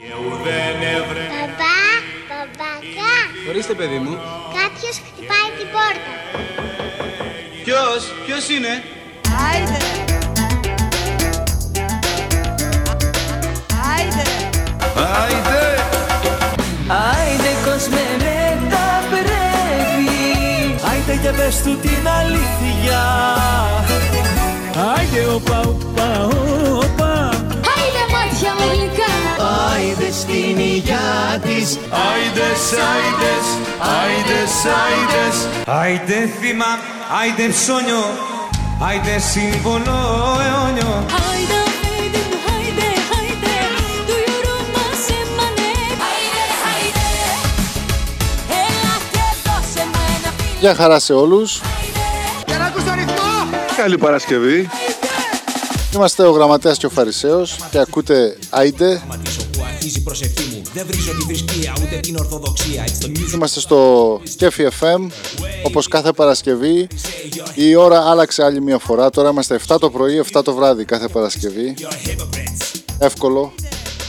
Παπά, παπακά, Ορίστε παιδί μου. κάποιος χτυπάει την πόρτα. Ποιος, ποιος είναι; Άιντε. Άιντε. Άιντε κόσμε με τα πρέπει Άιντε και πες του την αλήθεια Άιντε οπα οπα οπα Άιντε μάτια μου γλυκά. Άιντε στην υγειά της Άιντες, άιντες, άιντες, άιντες Άιντε θύμα, άιντε ψώνιο, άιντε σύμβολο αιώνιο. Haydi haydi haydi haydi Duyurma sen bana Haydi haydi Έλα και δώσε μου ένα φιλί Γεια χαρά σε όλους. Καλή Παρασκευή. Είμαστε ο Γραμματέας και ο Φαρισαίος και ακούτε Άιντε. Που αρχίζει η προσευχή μου Δεν βρίζω τη θρησκεία ούτε την ορθοδοξία It's the music Είμαστε στο Κέφι FM όπως κάθε Παρασκευή. Η ώρα άλλαξε άλλη μια φορά. Τώρα είμαστε 7 το πρωί, 7 το βράδυ κάθε Παρασκευή. Εύκολο.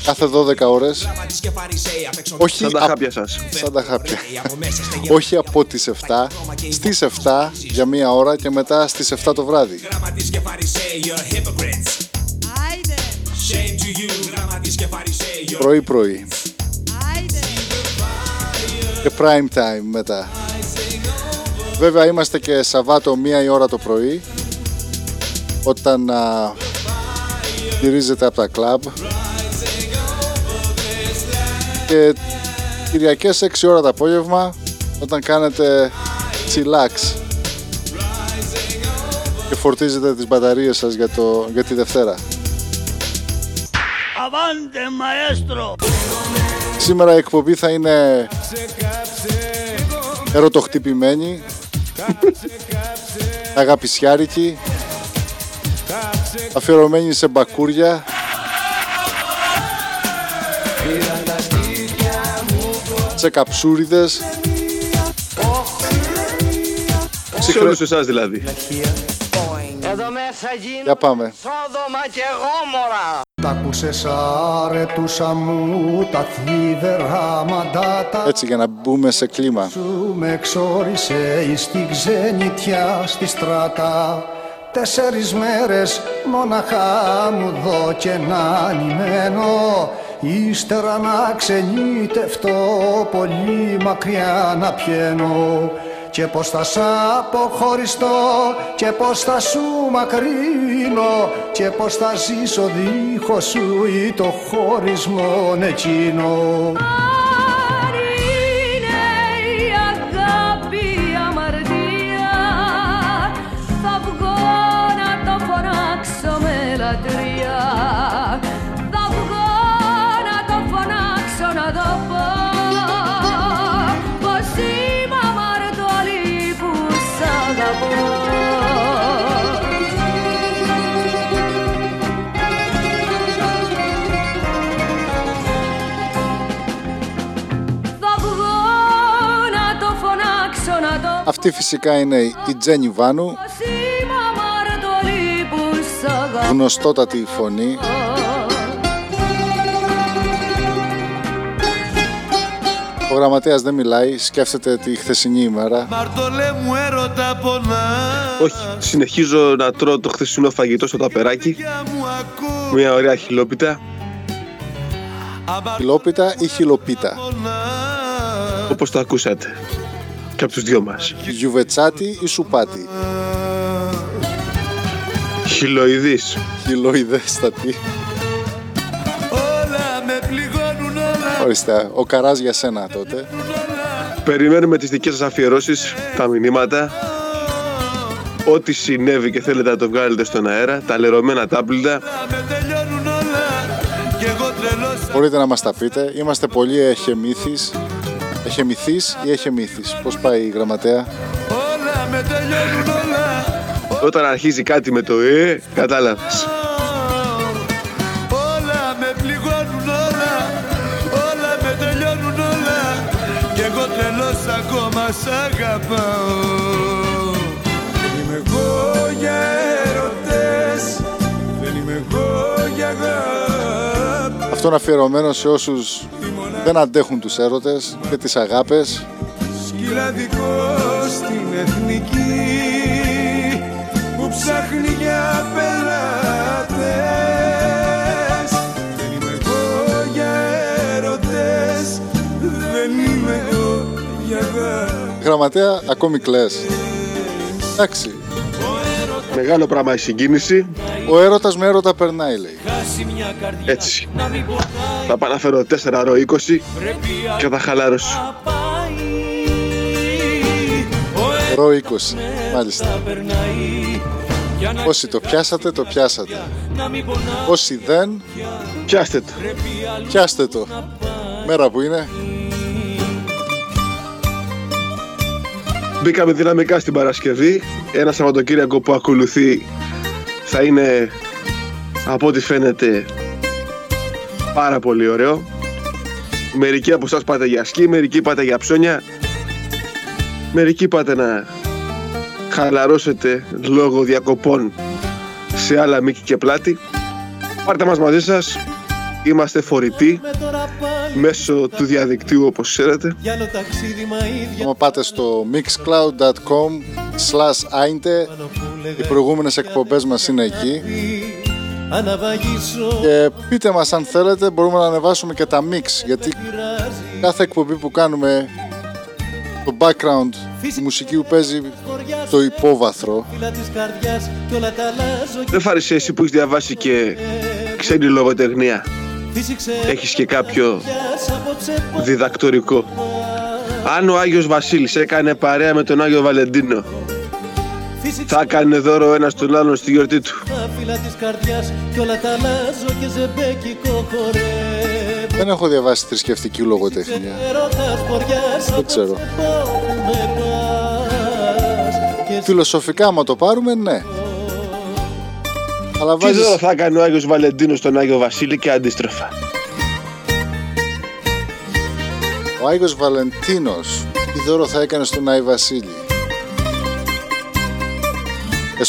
Κάθε 12 ώρες. Γραμματής και φαρισαίοι απ' έξω Όχι Σαν τα απ- χάπια σας. σαν τα χάπια. από μέσα στεγιά Όχι από τις 7, στις 7 για μία ώρα και μετά στις 7 το βράδυ. Γραμματής και φαρισαίοι You're hypocrites Άιντε. Shame to you Γραμματής και φαρισαίοι You're Πρωί πρωί Άιντε. και prime time μετά. Βέβαια είμαστε και Σαββάτο μία η ώρα το πρωί όταν α, γυρίζετε από τα κλαμπ και Κυριακές 6 ώρα το απόγευμα όταν κάνετε chillax και φορτίζετε τις μπαταρίες σας για, το, για τη Δευτέρα. Σήμερα η εκπομπή θα είναι ερωτοχτυπημένη, αγαπησιάρικη, αφιερωμένη σε μπακούρια, σε καψούριδες, Σε όλους εσάς δηλαδή. για πάμε. Τα ακούσες άρετουσα μου τα θλιβερά μαντάτα Έτσι για να μπούμε σε κλίμα. σου με εξόρισε εις τη ξενιτιά στη στράτα Τέσσερις μέρες μοναχά μου δω και να νημένο Ύστερα να ξενιτευτώ πολύ μακριά να πιένω. Και πως θα σ' αποχωριστώ και πως θα σου μακρύνω και πως θα ζήσω δίχως σου ή το χωρισμό εκείνο Αυτή φυσικά είναι η Τζένι Βάνου, Πως είμαι αμαρτωλή που σ' αγαπώ γνωστότατη φωνή. Ο γραμματέας δεν μιλάει, σκέφτεται τη χθεσινή ημέρα. Μαρτωλέ μου έρωτα πονά. Όχι, συνεχίζω να τρώω το χθεσινό φαγητό στο ταπεράκι. Μου ακού Μια ωραία χιλόπιτα. Χιλόπιτα ή χιλοπίτα. Όπως το ακούσατε. Και από τους δυο μας. Γιουβετσάτη ή σουπάτη; Χιλοειδής. Χιλοειδέστατη. όλα με πληγώνουν όλα. Ορίστε, ο Καράς για σένα τότε. Περιμένουμε τις δικές σας αφιερώσεις, τα μηνύματα. Ό,τι συνέβη και θέλετε να το βγάλετε στον αέρα, τα λερωμένα τάπλητα. Με τελειώνουν όλα. Κι εγώ τρελός Μπορείτε να μας τα πείτε. Είμαστε πολύ εχεμήθης. Εχεμηθείς ή εχεμήθης. Πώς πάει η γραμματέα; όλα με τελειώνουν όλα. Όταν αρχίζει κάτι με το ε, κατάλαβες. Όλα με πληγώνουν όλα. Όλα με τελειώνουν όλα. Κι εγώ τρελός ακόμα σ' αγαπάω. Δεν είμαι εγώ για έρωτες. Δεν είμαι εγώ για αγάπη. Αυτό είναι αφιερωμένο σε όσους δεν αντέχουν τους έρωτες και τις αγάπες. Σκυλαδικό στην εθνική που ψάχνει για πελάτες. Δεν είμαι εγώ για έρωτες Δεν είμαι εγώ για αγάπη Γραμματέα ακόμη κλαις. Εντάξει. Μεγάλο πράγμα η συγκίνηση. Ο έρωτας με έρωτα περνάει λέει. Έτσι. Θα πάω να φέρω 4 ρο 20 και θα χαλαρώσω. Ρο 20 Μάλιστα Όσοι το πιάσατε το πιάσατε Όσοι δεν Πιάστε το. πιάστε το Μέρα που είναι Μπήκαμε δυναμικά στην Παρασκευή. Ένα Σαββατοκύριακο που ακολουθεί θα είναι από ό,τι φαίνεται πάρα πολύ ωραίο. Μερικοί από εσάς πάτε για σκι, μερικοί πάτε για ψώνια. Μερικοί πάτε να χαλαρώσετε λόγω διακοπών σε άλλα μήκη και πλάτη. Πάρτε μας μαζί σας. Είμαστε φορητοί μέσω του διαδικτύου όπως ξέρετε. Για άλλο ταξίδι μα ίδια Άμα πάτε στο mixcloud.com slash ainte Οι προηγούμενες εκπομπές μας είναι εκεί Αναβαγίσω Και πείτε μας αν θέλετε μπορούμε να ανεβάσουμε και τα mix Γιατί κάθε εκπομπή που κάνουμε Το background η μουσική που παίζει το υπόβαθρο Φύλλα της καρδιάς κι όλα τα αλλάζω Δεν φάρισε εσύ που έχεις διαβάσει και ξένη λογοτεχνία. Φύσηξε Έχεις και κάποιο πιάς απόψε πως διδακτορικό. Αν ο Άγιος Βασίλης έκανε παρέα με τον Άγιο Βαλεντίνο, Φύσηξε θα έκανε δώρο ένας στον άλλον στη γιορτή του. τα φύλλα της καρδιάς κι όλα τα αλλάζω και ζεμπέκικο χορεύω Δεν έχω διαβάσει θρησκευτική λογοτεχνία Έρωτας μποριάς Δεν ξέρω. απόψε που με πας Και Φιλοσοφικά άμα το πάρουμε ναι Αλλά Τι δώρο βάζεις θα έκανε ο Άγιος Βαλεντίνος στον Άγιο Βασίλη και αντίστροφα. ο Άγιος Βαλεντίνος Τι δώρο θα έκανε στον Άι Βασίλη;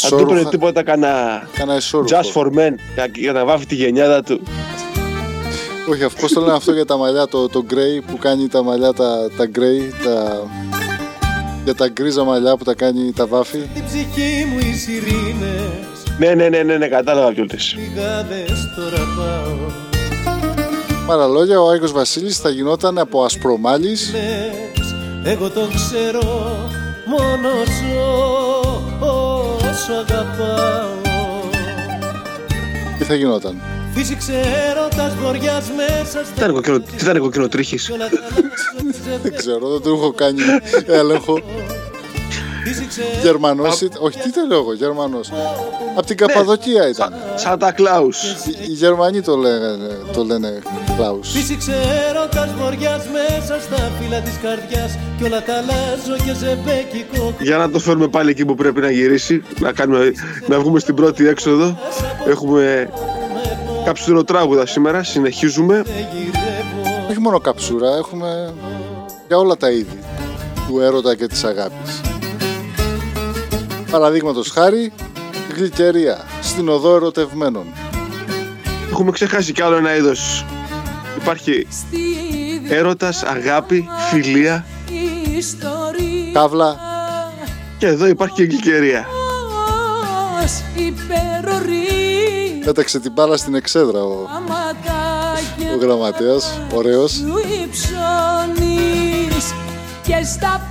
Αν του έπαιρνε Εσώρουχα τίποτα κανένα Κάνα εσώρουχο just for men για, για να βάφει τη γενιάδα του. Όχι, αυτό το λένε αυτό για τα μαλλιά, το, το grey που κάνει τα μαλλιά τα, τα grey, τα, για τα γκρίζα μαλλιά που τα κάνει τα βάφη. την ψυχή μου οι σιρήνες Ναι, ναι, ναι, ναι, ναι κατάλαβα ποιο λες. Λιγάδες τώρα πάω Με άλλα λόγια, ο Άγιος Βασίλης θα γινόταν από ασπρομάλης λες Εγώ το ξέρω μόνος ζω όσο αγαπάω Τι θα γινόταν; Φύσηξε έρωτας βοριάς μέσα Τι στα ήταν κοκκινο- Τι ήταν κοκκινοτρίχης; κι όλα τα αλλάζω και Δεν ζεμπέκικο ξέρω, δεν του έχω κάνει έλεγχο. Φύσηξε Γερμανός ήταν. Όχι, τι το λέω εγώ, Γερμανός. Από την Καπαδοκία ήταν. Σαν τα Κλάους. Οι, οι Γερμανοί το λένε, το λένε Κλάους. Φύσηξε έρωτας βοριάς μέσα στα φύλλα της καρδιάς κι όλα τα αλλάζω και ζεμπέκικο Για να το φέρουμε πάλι εκεί που πρέπει να γυρίσει, να, κάνουμε, να βγούμε στην πρώτη έξοδο. Έχουμε κάψουρο τράγουδα σήμερα, συνεχίζουμε. γυρεύω Όχι μόνο καψούρα, έχουμε για όλα τα είδη του έρωτα και της αγάπης. Παραδείγματος χάρη, γλυκερία στην οδό ερωτευμένων. Έχουμε ξεχάσει κι άλλο ένα είδος. Υπάρχει Στη έρωτας, αγάπη, φιλία ιστορία Καύλα, και εδώ υπάρχει και γλυκερία. υπερορία πέταξε την μπάλα στην εξέδρα ο, ο γραμματέας, ωραίος. του υψώνεις και στα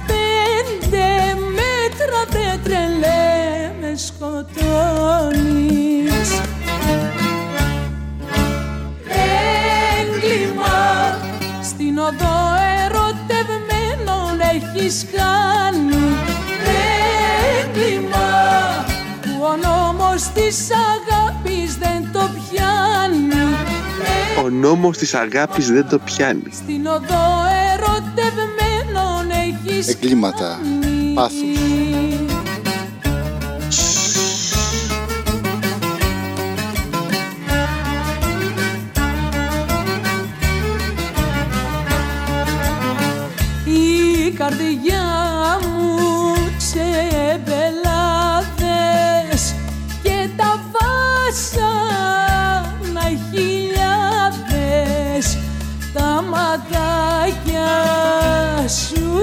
έχεις κάνει Έγκλημα που ο νόμος της αγάπης δεν το πιάνει Ο νόμος της αγάπης δεν το πιάνει. στην οδό ερωτευμένων έχεις Εγκλήματα, κάνει. πάθους.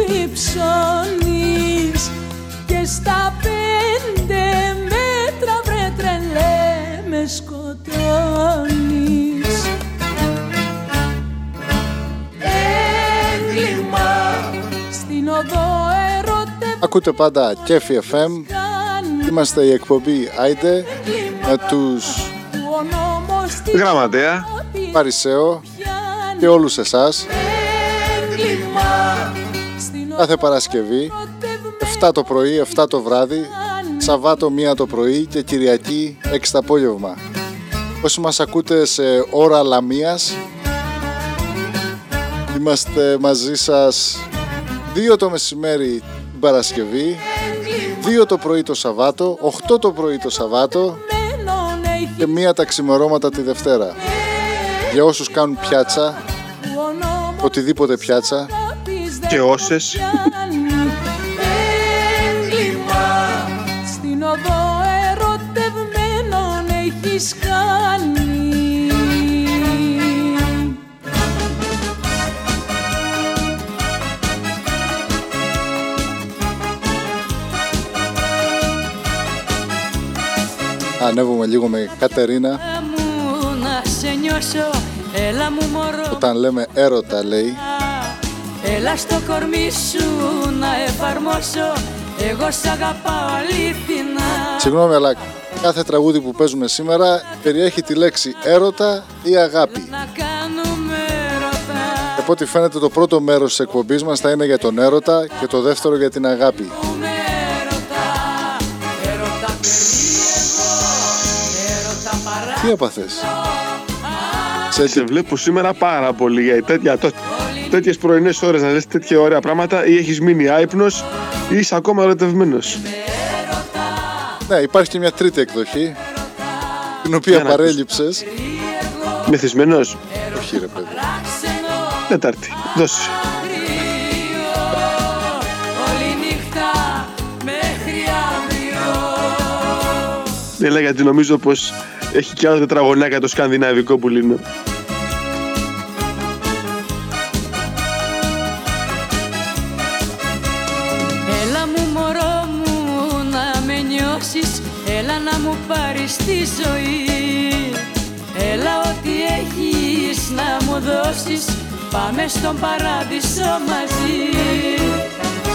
Σου υψώνεις και στα πέντε μέτρα βρε τρελέ με σκοτώνεις. Έγκλημα στην οδό ερωτεύω Ακούτε πάντα Κέφι FM. Είμαστε η εκπομπή Άιντε με τους που ο νόμος της Γραμματέα. Παρισαίο και όλους εσάς. Έγκλημα στην κάθε Παρασκευή 7 το πρωί, 7 το βράδυ Σαββάτο 1 το πρωί και Κυριακή 6 το απόγευμα. Όσοι μας ακούτε σε ώρα λαμίας Είμαστε μαζί σας 2 το μεσημέρι την Παρασκευή 2 το πρωί το Σαββάτο 8 το πρωί το Σαββάτο μένων έχει και μία τα ξημερώματα τη Δευτέρα. Για όσους κάνουν πιάτσα που ο νόμος Οτιδήποτε πιάτσα αγάπης δεν Και όσες. πιάνει. Έγκλημα στην οδό ερωτευμένων έχεις κάνει Ανέβουμε λίγο με Κατερίνα Έλα μου να σε νιώσω Έλα μου μωρό Όταν λέμε έρωτα λέει Έλα στο κορμί σου να εφαρμόσω. Εγώ σ' αγαπάω αλήθινα Συγγνώμη αλλά κάθε τραγούδι που παίζουμε σήμερα περιέχει τη λέξη έρωτα ή αγάπη. Να κάνουμε ρωτά Από ό,τι φαίνεται το πρώτο μέρος της εκπομπής μας θα είναι για τον έρωτα και το δεύτερο για την αγάπη. Με ρωτά Έρωτα περίεργο. Έρωτα παρά Τι έπαθες; Σε Σε βλέπω σήμερα πάρα πολύ για τέτοια, τό, τέτοιες πρωινές ώρες να λες τέτοια ωραία πράγματα ή έχεις μείνει άϊπνος ή είσαι ακόμα ερωτευμένος. Ναι υπάρχει και μια τρίτη εκδοχή την οποία Για να ακούσω. παρέλειψες Μεθυσμένος; Όχι ρε παιδί Τετάρτη. Δώσε. Όλη νύχτα μέχρι αύριο Έλα Ναι, γιατί νομίζω πως έχει και άλλο τετραγωνάκια το σκανδιναβικό που ζωή. Έλα ό,τι έχεις να μου δώσεις Πάμε στον παράδεισο μαζί.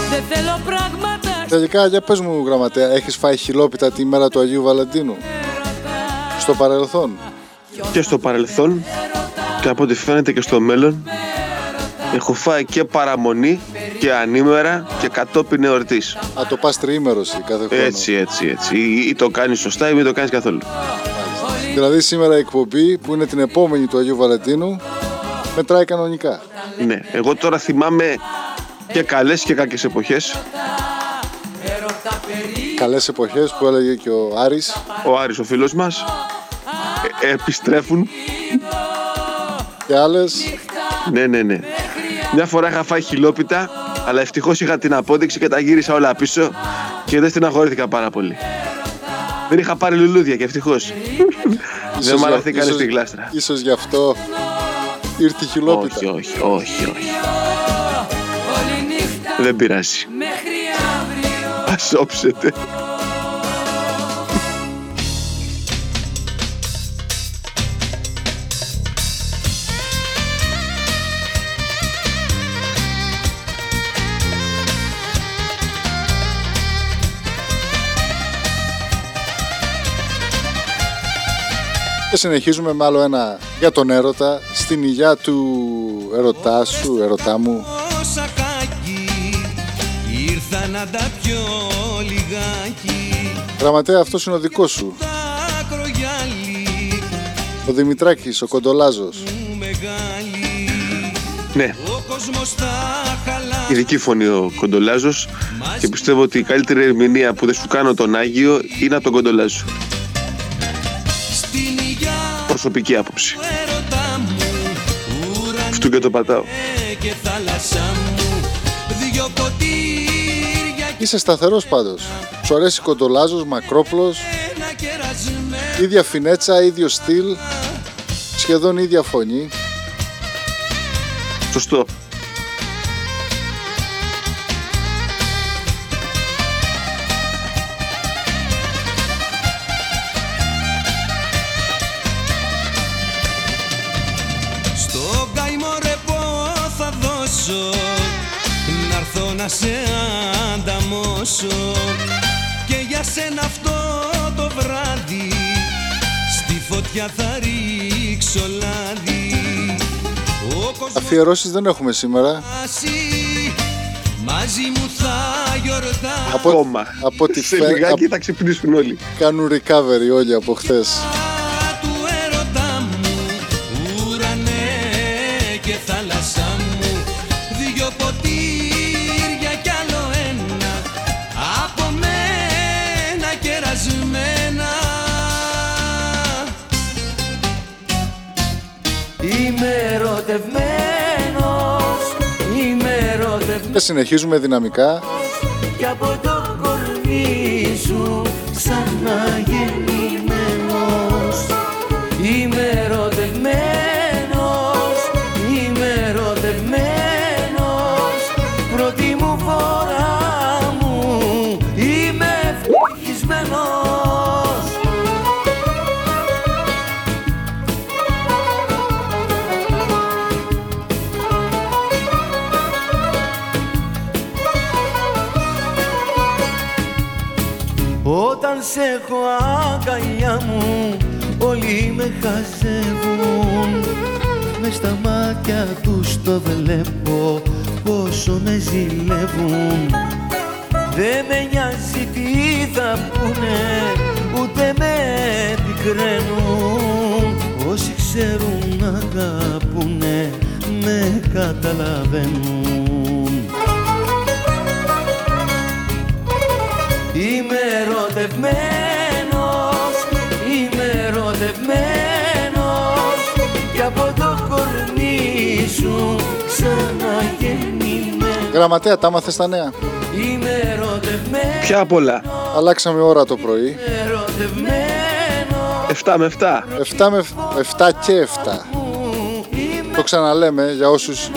Δεν θέλω πράγματα Τελικά για πες μου γραμματέα έχεις φάει χιλόπιτα τη μέρα του Αγίου Βαλεντίνου; Στο παρελθόν. Και στο παρελθόν και από ό,τι φαίνεται και στο μέλλον έχω φάει και παραμονή και ανήμερα και κατόπιν εορτής. Α το πας τριήμερος εσύ κάθε χρόνο Έτσι, έτσι, έτσι. Ή, ή το κάνεις σωστά ή μην το κάνεις καθόλου. Δηλαδή σήμερα η εκπομπή που είναι την επόμενη του Αγίου Βαλεντίνου μετράει κανονικά. Ναι, εγώ τώρα θυμάμαι και καλές και κακές εποχές. Καλές εποχές που έλεγε και ο Άρης. Ο Άρης ο φίλος μας ε, επιστρέφουν. Και άλλες Ναι, ναι, ναι. Μια φορά είχα φάει χιλόπιτα, αλλά ευτυχώς είχα την απόδειξη και τα γύρισα όλα πίσω και δεν στεναχωρήθηκα πάρα πολύ. Δεν είχα πάρει λουλούδια και ευτυχώς. δεν ίσως μ' για- αραθήκανε ίσως- στη γλάστρα. Ίσως γι' αυτό ήρθε η χιλόπιτα. Όχι, όχι, όχι, όχι. Όλη νύχτα Δεν πειράζει. μέχρι αύριο Ας όψετε. Και συνεχίζουμε με άλλο ένα για τον έρωτα στην υγειά του ερωτά σου, ερωτά μου. Όσα κάκι ήρθα να τα πιω λιγάκι Γραμματέα αυτός είναι ο δικός σου. τα ακρογιάλι Ο Δημητράκης, ο Κοντολάζος. μου μεγάλη Ναι, ο κόσμος τα χαλά ειδική φωνή ο Κοντολάζος και πιστεύω ότι η καλύτερη ερμηνεία που δεν σου κάνω τον Άγιο είναι από τον Κοντολάζο. Στην υγειά Προσωπική άποψη. του έρωτα μου ουρανέ Αυτού και το πατάω. και θάλασσα μου δυο ποτήρια και Είσαι σταθερός πάντως. Σου αρέσει Κοντολάζος, Μακρόπλος, ένα κερασμένο ίδια φινέτσα, ίδιο στυλ, σχεδόν ίδια φωνή. Σωστό. Να έρθω να σε ανταμώσω Και για σένα αυτό το βράδυ Στη φωτιά θα ρίξω λάδι Ο κόσμος Αφιερώσεις δεν έχουμε σήμερα. Μαζί μου θα γιορτάσει Από, Ακόμα. από ό,τι Σε φαίνεται, λιγάκι θα ξυπνήσουν όλοι. κάνουν recovery όλοι από χθες. Συνεχίζουμε δυναμικά. Κι από το με χαζεύουν. Με στα μάτια τους το βλέπω πόσο με ζηλεύουν. Δεν με νοιάζει τι θα πούνε ούτε με πικραίνουν. Όσοι ξέρουν να αγαπούνε με καταλαβαίνουν. Είμαι ερωτευμένος, από το κορμί σου ξαναγεννημένος Γραμματέα, τα μάθες τα νέα; Είμαι ερωτευμένος, Ποια απ' όλα. Αλλάξαμε ώρα το πρωί. ερωτευμένος 7 με 7. 7 με 7 και 7. Το ξαναλέμε για όσους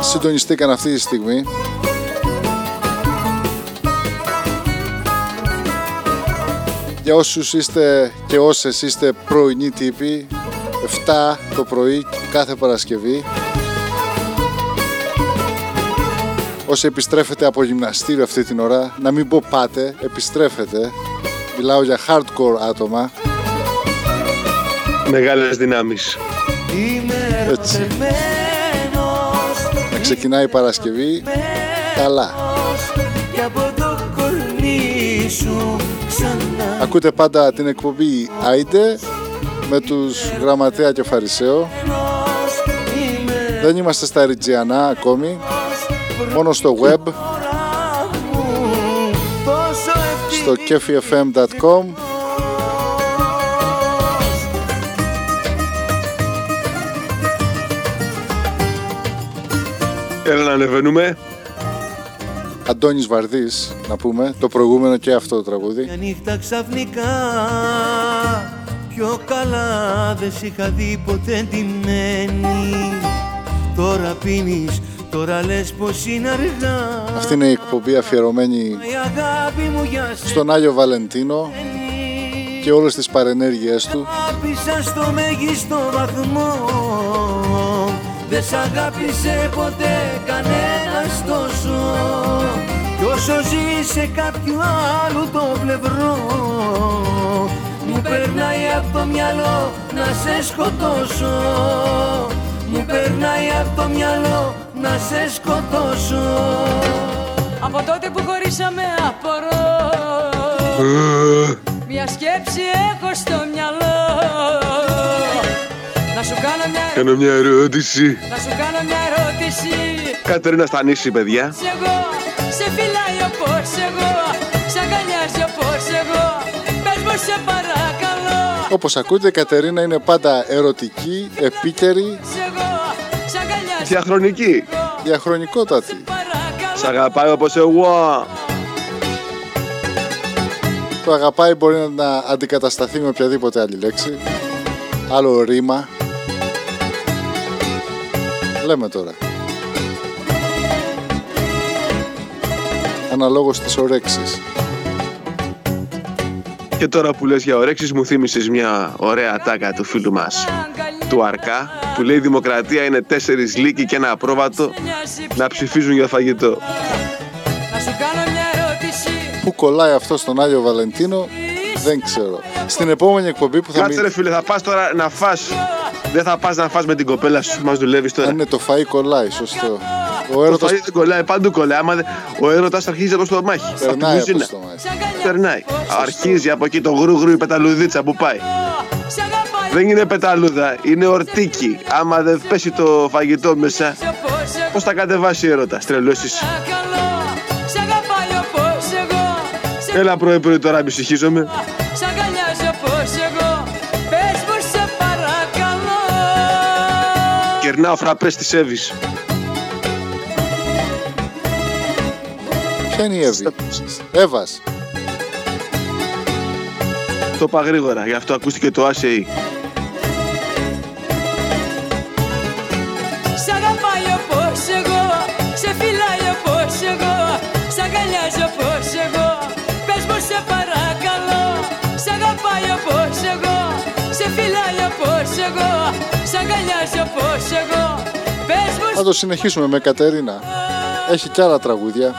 συντονιστήκαν αυτή τη στιγμή. Για όσους είστε και όσες είστε πρωινοί τύποι, 7 το πρωί κάθε Παρασκευή. Όσοι επιστρέφετε από γυμναστήριο αυτή την ώρα, να μην πω πάτε, επιστρέφετε. Μιλάω για hardcore άτομα. Μεγάλες δυνάμεις. Είμαι Έτσι. ερωτευμένος Να ξεκινάει η Παρασκευή καλά. και από το κορμί σου ξανά Ακούτε πάντα την εκπομπή Άιντε με τους Γραμματέα και Φαρισαίο. Είμαι Δεν είμαστε στα Ριτζιανά ακόμη, μόνο στο web, φορά μου τόσο στο kefifm.com Έλα να ανεβαίνουμε. Αντώνης Βαρδής, να πούμε, το προηγούμενο και αυτό το τραγούδι. Μια νύχτα ξαφνικά Πιο καλά δεν σ' είχα δει ποτέ ντυμένη Τώρα πίνεις, τώρα λες πως είναι αργά. Αυτή είναι η εκπομπή αφιερωμένη Η αγάπη μου για σένα στον Άγιο Βαλεντίνο και όλες τις παρενέργειές του. Αγάπησα στο μέγιστο βαθμό. Δεν σ' αγάπησε ποτέ κανένας τόσο Κι όσο ζει σε κάποιο άλλο το πλευρό Μου περνάει από το μυαλό να σε σκοτώσω. Μου περνάει από το μυαλό να σε σκοτώσω. Από τότε που χωρίσαμε απορώ Μια σκέψη έχω στο μυαλό. Να σου κάνω μια ερώτηση Κάνω μια ερώτηση. Να σου κάνω μια ερώτηση. Κατερίνα στα νήσι, παιδιά. Σ' εγώ σε φυλάει όπως εγώ Σ' αγκαλιάζει όπως εγώ. Πες μου σε παρακαλώ όπως ακούτε, η Κατερίνα είναι πάντα ερωτική, επίκαιρη. Διαχρονική. Διαχρονικότατη. Σ' αγαπάει όπως εγώ. Το αγαπάει μπορεί να αντικατασταθεί με οποιαδήποτε άλλη λέξη. Άλλο ρήμα. Λέμε τώρα. Αναλόγως της ορέξης. Και τώρα που λες για ορέξεις μου θύμισες μια ωραία τάκα του φίλου μας του Αρκά που λέει η δημοκρατία είναι τέσσερις λύκοι και ένα απρόβατο να ψηφίζουν για φαγητό. Να σου κάνω μια ερώτηση Πού κολλάει αυτό στον Άγιο Βαλεντίνο δεν ξέρω. Στην επόμενη εκπομπή που θα Κάτσε ρε φίλε θα πας τώρα να φας Δεν θα πας να φας με την κοπέλα σου που μας δουλεύεις τώρα Αν είναι το φαΐ κολλάει, σωστό. Ο Το έρωτας φαΐ δεν κολλάει, παντού κολλάει. Άμα δεν- ο έρωτας αρχίζει από το μάχη. Από την περνάει από κουζίνα. στο μάτι. Περνάει. Αρχίζει από εκεί το γρου γρου η πεταλουδίτσα που πάει. Σ' αγαπάει Δεν είναι πεταλούδα, είναι ορτίκι. Άμα δεν πέσει το φαγητό μέσα, όπως εγώ πώς θα κατεβάσει η έρωτα, τρελός είσαι. Παρακαλώ Σ' αγαπάει όπως εγώ Σε Έλα πρωί πρωί τώρα μη συγχύζομαι. Σ' αγκαλιάζω όπως Ποια είναι η Εύη. Εύας. Το είπα γρήγορα, γι' αυτό ακούστηκε το άσεϊ. Σ' αγαπάει όπως εγώ Σε φυλάει όπως εγώ Σ' αγκαλιάζει όπως εγώ Πες μου σε παρακαλώ Σ' αγαπάει όπως εγώ Σε φυλάει όπως εγώ Σ' αγκαλιάζει όπως εγώ Πες μου Θα το συνεχίσουμε με Κατερίνα. Έχει κι άλλα τραγούδια.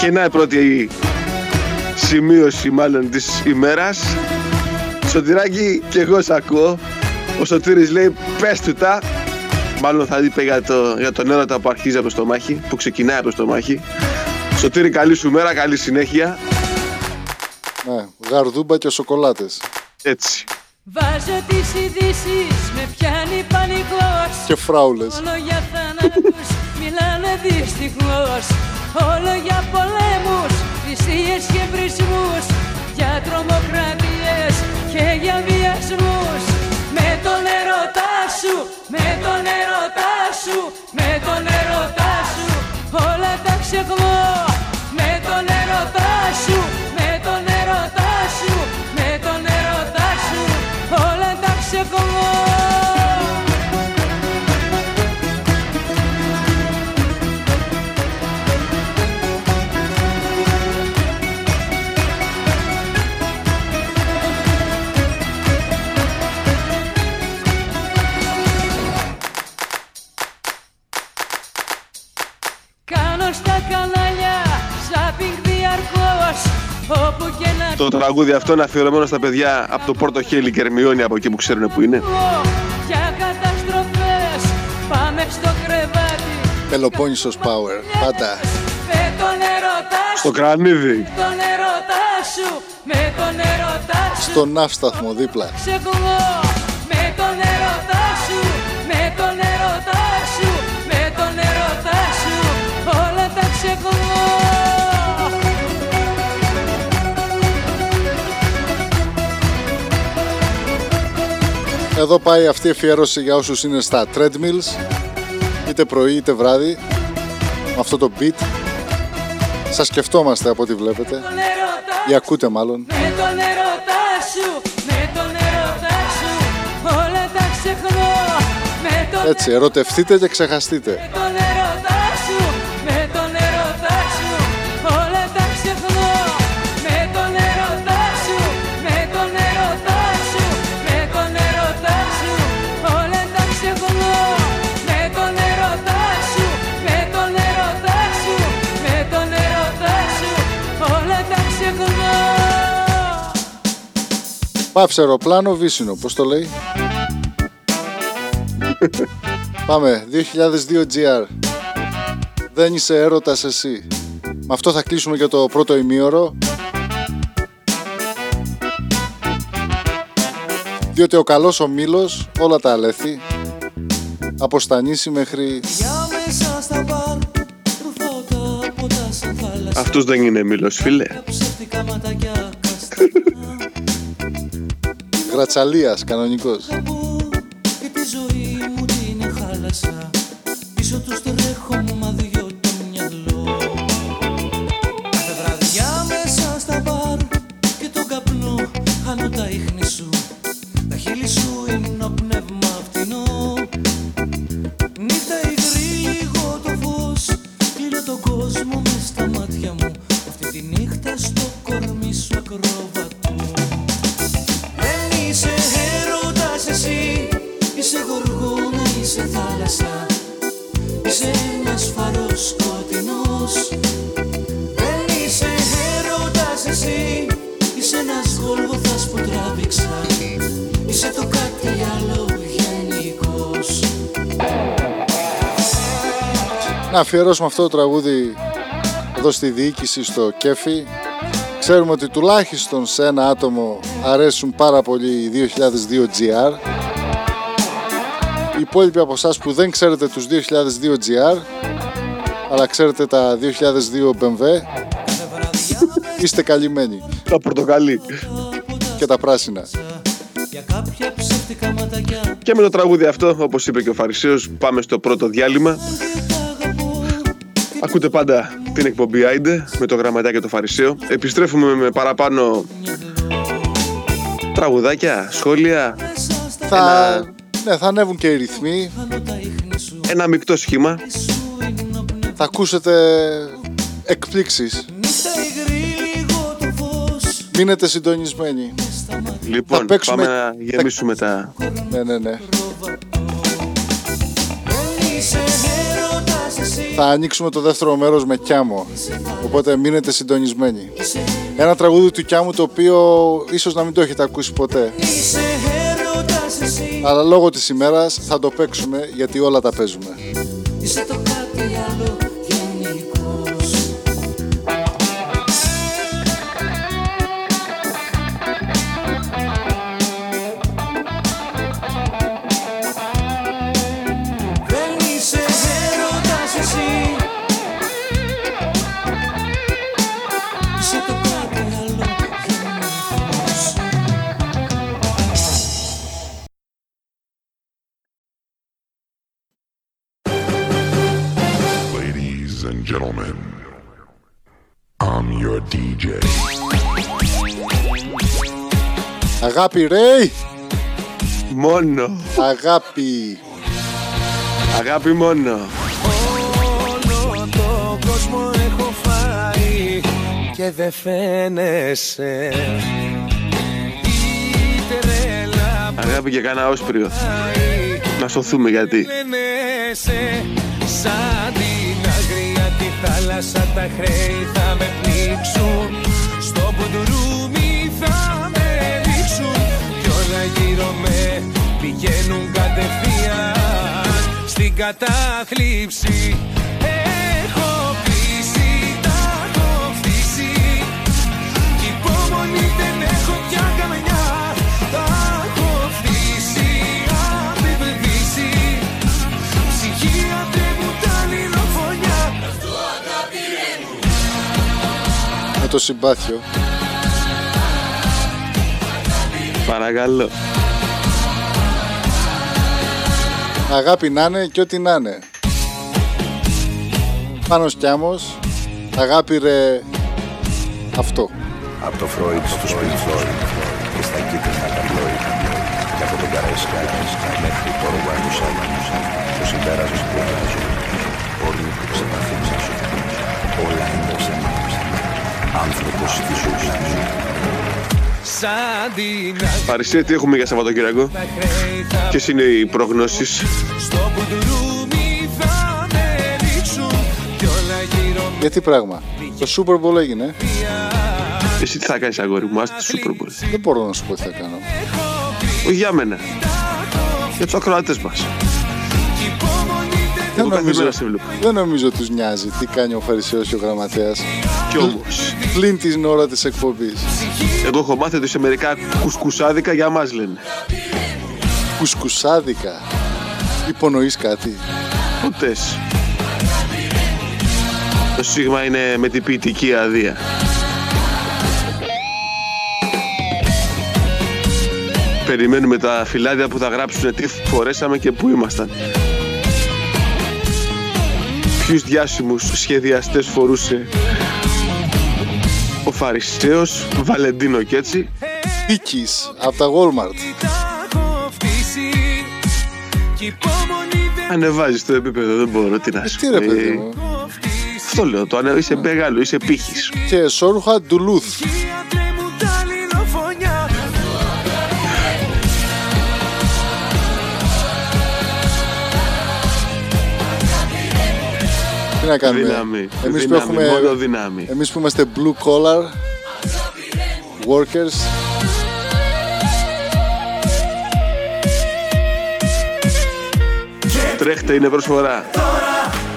Και να η πρώτη σημείωση μάλλον της ημέρας. Σωτηράκη και εγώ σ' ακούω. Ο Σωτήρης λέει πες του τα. Μάλλον θα είπε για, το, για τον έρωτα που αρχίζει από το στομάχι, που ξεκινάει από το στομάχι. Σωτήρη καλή σου μέρα, καλή συνέχεια. Ναι, γαρδούμπα και σοκολάτες. Έτσι. Βάζω τις ειδήσεις Με πιάνει πανικός Και φράουλες. Όλο για θάνατους μιλάνε δυστυχώς Όλο για πολέμους, θυσίες και βρισμούς Για τρομοκρατίες και για βιασμούς. Με τον ερωτά σου, με τον ερωτά σου Με τον ερωτά Το τραγούδι αυτό είναι αφιερωμένο στα παιδιά από το Πόρτο Χέλη και Ερμιόνι από εκεί που ξέρουν που είναι. ακούω Για καταστροφές Πάμε στο κρεβάτι Πελοπόννησος Power. Πάντα. Με τον ερωτά σου Στο κρανίδι. Με τον ερωτά σου Με τον ερωτά σου Στο ναύσταθμο δίπλα. Ξεχνώ Εδώ πάει αυτή η αφιέρωση για όσους είναι στα treadmills είτε πρωί είτε βράδυ με αυτό το beat. Σας σκεφτόμαστε από ό,τι βλέπετε. Τον ερωτά ή ακούτε μάλλον. Με τον ερωτά σου, με τον ερωτά σου Όλα τα ξεχνώ. Με τον, έτσι ερωτευτείτε και ξεχαστείτε Πάυσε αεροπλάνο βύσινο, πώς το λέει. Πάμε, 2002 GR Δεν είσαι έρωτας εσύ. Με αυτό θα κλείσουμε και το πρώτο ημίωρο. Διότι ο καλός ο Μήλος όλα τα αλέθη Από Στανίση μέχρι Για μέσα στα μπαρ Ρουφάω τα ποτά σαν θάλασσα. Αυτός δεν είναι μήλος φίλε. Ψεύτικα ματάκια καστανά Γρατσαλίας κανονικός Είσαι γοργόνα, είσαι θάλασσα. Είσαι ένας φαρός σκοτεινός. Δεν είσαι έρωτας εσύ. Είσαι ένας γολγοθάς που τράβηξα. Είσαι το κάτι άλλο γενικός. Να αφιερώσουμε αυτό το τραγούδι εδώ στη διοίκηση στο Κέφι. Ξέρουμε ότι τουλάχιστον σε ένα άτομο αρέσουν πάρα πολύ οι 2002 GR. Οι υπόλοιποι από εσάς που δεν ξέρετε τους 2002 GR, αλλά ξέρετε τα 2002 BMW, είστε καλυμμένοι. Τα πορτοκαλί. Και τα πράσινα. Για κάποια ψεύτικα ματακιά Και με το τραγούδι αυτό, όπως είπε και ο Φαρισαίος, πάμε στο πρώτο διάλειμμα. Ακούτε πάντα την εκπομπή Άιντε με το γραμματάκι και το Φαρισαίο. Επιστρέφουμε με παραπάνω τραγουδάκια, σχόλια, Θα, ναι, θα ανέβουν και οι ρυθμοί. ένα μεικτό σχήμα. Θα ακούσετε εκπλήξεις. Μείνετε συντονισμένοι. Λοιπόν, Θα παίξουμε- πάμε να γεμίσουμε τα... Ναι, ναι, ναι. Είσαι έρωτας εσύ Θα ανοίξουμε το δεύτερο μέρος με Κιάμο. Οπότε μείνετε συντονισμένοι. Ένα τραγούδι του Κιάμου το οποίο ίσως να μην το έχετε ακούσει ποτέ. Είσαι έρωτας εσύ Αλλά λόγω της ημέρας θα το παίξουμε γιατί όλα τα παίζουμε. Είσαι το κάτι άλλο Αγάπη Ρέι! Μόνο, Αγάπη! αγάπη μόνο. Όλο το κόσμο έχω φάει και δεν φαίνεσαι Η τρέλα Αγάπη και κάνα όσπριο. πάει Να σωθούμε γιατί. φαίνεσαι Σαν την αγρία τη θάλασσα τα χρέη θα με πνίξουν πηγαίνουν κατευθείαν Στην κατάθλιψη. Έχω κλείσει, τα έχω φτύσει Κι υπομονή δεν έχω πια καμιά. Τα έχω φτύσει, απεπαιδίσει Ψυχή άντρε μου τα λιλοφωνιά. Με το συμπάθειο. Παρακαλώ. Αγάπη να είναι και ό,τι να είναι. Πάνος Κιάμος. Αγάπη ρε αυτό. Από το Φρόιτ στους Pink Floyd και στα κίτρινα ταμπλόιτ και από τον Καρέσκα μέχρι το Ρουγάνουσα το συμπέρασμα του Ρουγάνουσα όλοι σε επαφή όλα είναι ψέμα άνθρωπος στη ζωή Σαν την Παρισέ, τι έχουμε για Σαββατοκύριακο; αγρία χρέη θα Ποιες είναι οι προγνώσεις; Στο μπουντουρούμι θα με ρίξουν Κι όλα γύρω Γιατί πράγμα; Το Super Bowl έγινε. Εσύ τι θα κάνεις αγόρι μου, άσε το Super Bowl. Δεν μπορώ να σου πω τι θα κάνω. Όχι για μένα. Για τους ακροατές μας. Δεν Εγώ κάθε νομίζω, μέρα σε βλέπω. δεν νομίζω τους νοιάζει τι κάνει ο Φαρισαίος και ο Γραμματέας. Κι όμως, Πλην την ώρα της εκπομπής. εγώ έχω μάθει ότι σε μερικά κουσκουσάδικα για μας λένε. Κουσκουσάδικα. Υπονοείς κάτι. Ποτές. Το σίγμα είναι με την ποιητική αδεία. Περιμένουμε τα φυλάδια που θα γράψουν τι φορέσαμε και πού ήμασταν. Ποιους διάσημους σχεδιαστές φορούσε ο Φαρισαίος, Βαλεντίνο και έτσι. Πίκης από τα Walmart. τα έχω φτύσει Κι υπομονή δεν Ανεβάζεις το επίπεδο, δεν μπορώ τι να σου Τι ρε πω. παιδί Ε, μου. έχω φτύσει Αυτό λέω, το ανέβα, είσαι μεγάλο, είσαι πύχης. Και σόρουχα ντουλούθ. Τι να κάνουμε; Δύναμη. Εμείς που, Δύναμη, έχουμε, μόνο δύναμη. εμείς που είμαστε blue collar workers Τρέχτε είναι προσφορά.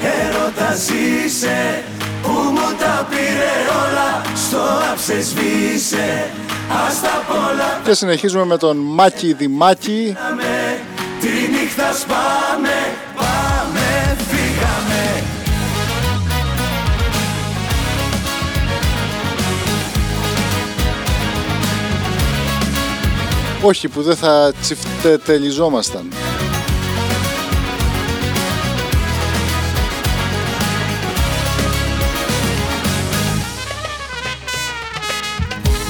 Έρωτας είσαι που μου τα πήρε όλα Στο άψε σβήσε Ας τα πολλά και συνεχίζουμε με τον Μάκη Δημάκη με Τη νύχτα σπάμε όχι που δεν θα τσιφτετελιζόμασταν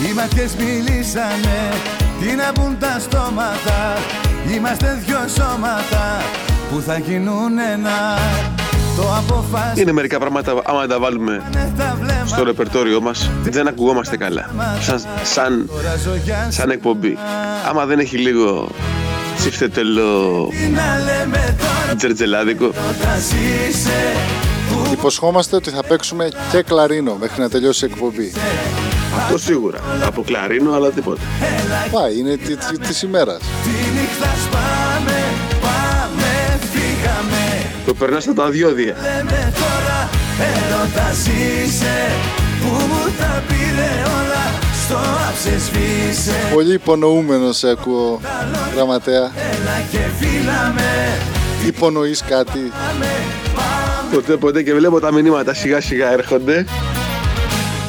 Οι ματιές μιλήσανε Τι να πουν τα στόματα. Είμαστε δυο σώματα Που θα γίνουν ένα. Το αποφάσισε Είναι μερικά πράγματα, άμα τα βάλουμε. Τα βλέμματα στο ρεπερτόριό μας, δεν ακουγόμαστε καλά. Σαν, σαν, Τώρα ζωγιά σαν εκπομπή. Άμα δεν έχει λίγο τσιφτετελό Τι να λέμε τώρα τζερτζελάδικο, Ρωτάς είσαι που υποσχόμαστε ότι θα παίξουμε και κλαρίνο μέχρι να τελειώσει η εκπομπή αυτό σίγουρα. Από κλαρίνο, αλλά τίποτα. πάει είναι τη, τη, της ημέρας Τη νύχτα σπάμε Πάμε φύγαμε Το περνάς στα τα διόδια. Λέμε τώρα Έρωτας είσαι Που μου τα πήρε όλα Στο άψε σβήσε πολύ υπονοούμενος σε ακούω γραμματέα Έλα και φύλαμε υπονοείς κάτι Ποτέ ποτέ και βλέπω τα μηνύματα σιγά σιγά έρχονται.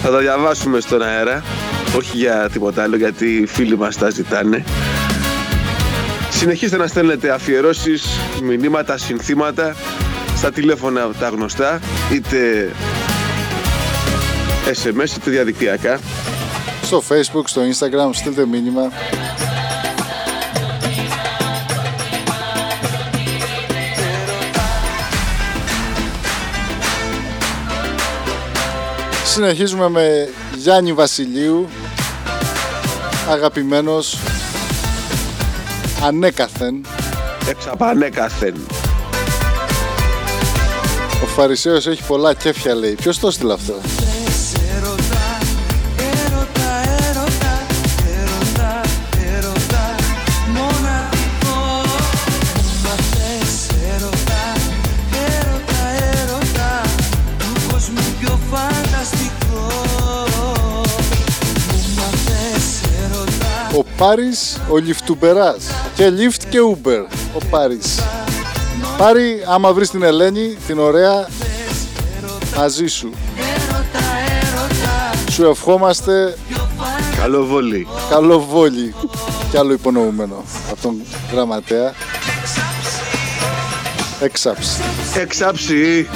Θα τα διαβάσουμε στον αέρα. Όχι για τίποτα άλλο, γιατί οι φίλοι μας τα ζητάνε. Συνεχίστε να στέλνετε αφιερώσεις, μηνύματα, συνθήματα στα τηλέφωνα τα γνωστά, είτε SMS είτε διαδικτυακά. στο facebook, στο instagram στείλτε μήνυμα Συνεχίζουμε με Γιάννη Βασιλείου αγαπημένος ανέκαθεν Εξαπανέκαθεν. Ο Φαρισαίος έχει πολλά κέφια λέει. Ποιος το έστειλε αυτό; Έρωτα, έρωτα, έρωτα, έρωτα, έρωτα, μοναδικό Μα θες έρωτα, έρωτα, έρωτα, του κόσμου πιο φανταστικό Μα θες έρωτα, Ο Πάρης, ο Λιφτουμπεράς. Και Lift και Uber ο Πάρης Πάρη, άμα βρεις την Ελένη, την ωραία, μαζί σου. Σου ευχόμαστε Καλό βόλι. καλό βόλι κι άλλο υπονοούμενο από τον γραμματέα. Έξαψη. Εξάψη.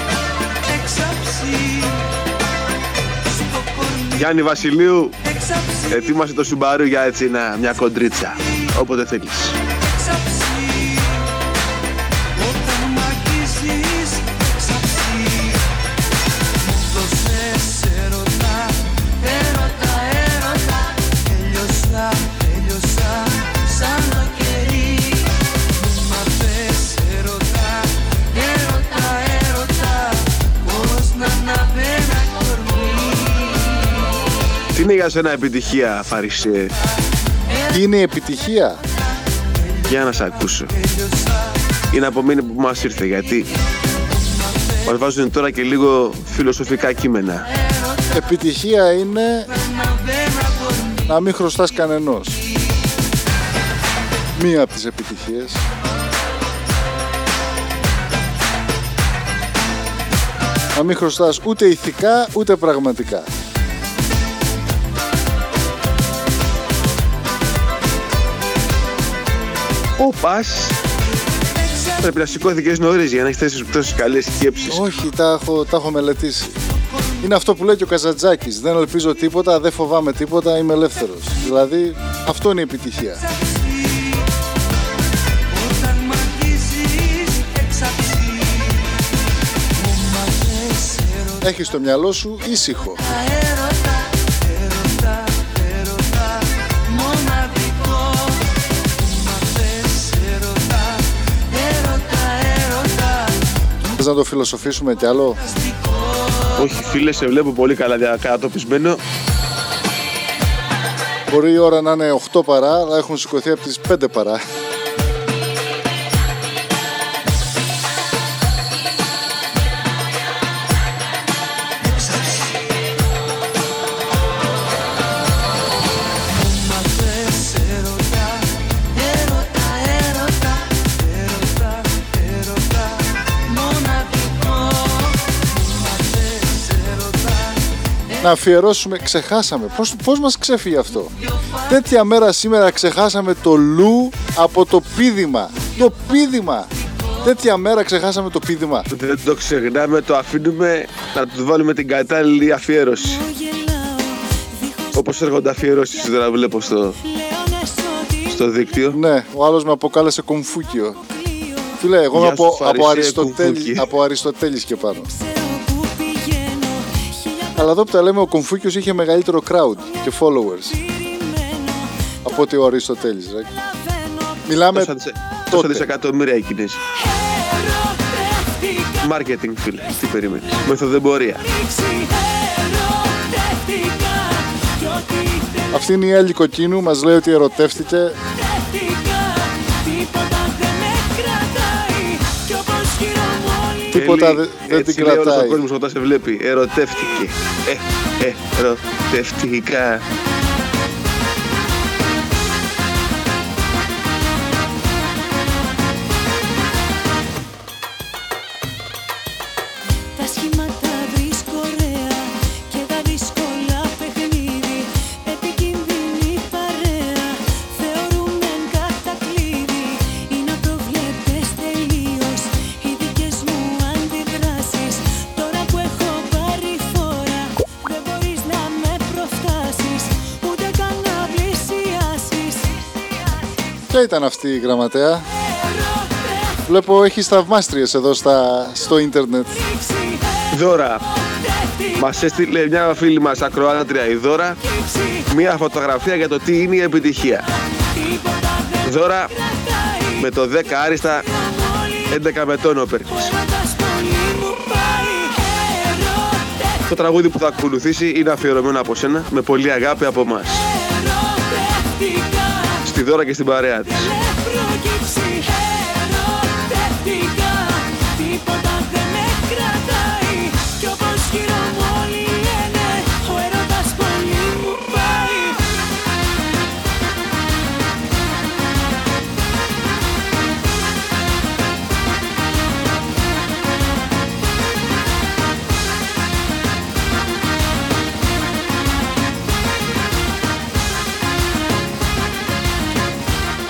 Γιάννη Βασιλείου, ετοίμασε το Σουμπάρου για έτσι ένα, μια κοντρίτσα. Όποτε θέλεις. Τι είναι για σένα επιτυχία, Φαρισέ. Τι είναι η επιτυχία. Για να σε ακούσω. Είναι από μήνυμα που μας ήρθε, γιατί μας βάζουν τώρα και λίγο φιλοσοφικά κείμενα. Επιτυχία είναι να μην χρωστάς κανενός. Μία από τις επιτυχίες. Να μην χρωστάς ούτε ηθικά ούτε πραγματικά. Ο Πας πρέπει να σηκώθηκες νωρίς για να έχεις τέσσερις τόσες καλές σκέψεις. Όχι, τα έχω, τα έχω μελετήσει. Είναι αυτό που λέει και ο Καζατζάκης. Δεν ελπίζω τίποτα, δεν φοβάμαι τίποτα, είμαι ελεύθερος. Δηλαδή, αυτό είναι η επιτυχία. Όταν μ' αγγίζεις εξαψεί Μου μαθες έρωτα Έχεις στο μυαλό σου ήσυχο. Θες να το φιλοσοφήσουμε κι άλλο; Φανταστικό Όχι φίλε, σε βλέπω πολύ καλά διακατοπισμένο. Μπορεί η ώρα να είναι 8 παρά, αλλά έχουν σηκωθεί από τις 5 παρά. Να αφιερώσουμε. Ξεχάσαμε. Πώς, πώς μας ξέφυγε αυτό; Τέτοια μέρα σήμερα ξεχάσαμε το λου από το πίδημα. Το πίδημα. Τέτοια μέρα ξεχάσαμε το πίδημα. Δεν το ξεχνάμε, το αφήνουμε να του βάλουμε την κατάλληλη αφιέρωση. Όπως έρχονται αφιερώσεις τώρα βλέπω στο, στο δίκτυο. Ναι, ο άλλος με αποκάλεσε κομφούκιο. Φίλε, εγώ είμαι Γεια σου, από, από, Φαρισαία Αριστοτέλη, Κομφούκη. από Αριστοτέλης και πάνω. Αλλά εδώ που τα λέμε ο Κομφούκιος είχε μεγαλύτερο crowd και followers από ότι ο Αριστοτέλης. Ρε. Μιλάμε Τόσα, δισε- τόσα τότε. δισεκατομμύρια οι Κινέζοι. Marketing φίλε, τι περιμένεις. Μεθοδεμπορία. Αυτή είναι η Έλλη Κοκκίνου, μας λέει ότι ερωτεύτηκε. Τίποτα Έλλη, δε- δεν έτσι την λέει όλος κρατάει. ο κόσμος όταν σε βλέπει. Ερωτεύτηκε. Ε, ε, ερωτευτικά. Ήταν αυτή η γραμματέα. Βλέπω έχει θαυμάστριες εδώ στα, στο ίντερνετ. Δώρα. Μας έστειλε μια φίλη μας ακροάτρια η Δώρα μια φωτογραφία για το τι είναι η επιτυχία. Δώρα με το 10 άριστα 11 με τόνο παίρνεις. Το τραγούδι που θα ακολουθήσει είναι αφιερωμένο από σένα με πολύ αγάπη από μας. Στη Δώρα και στην παρέα της.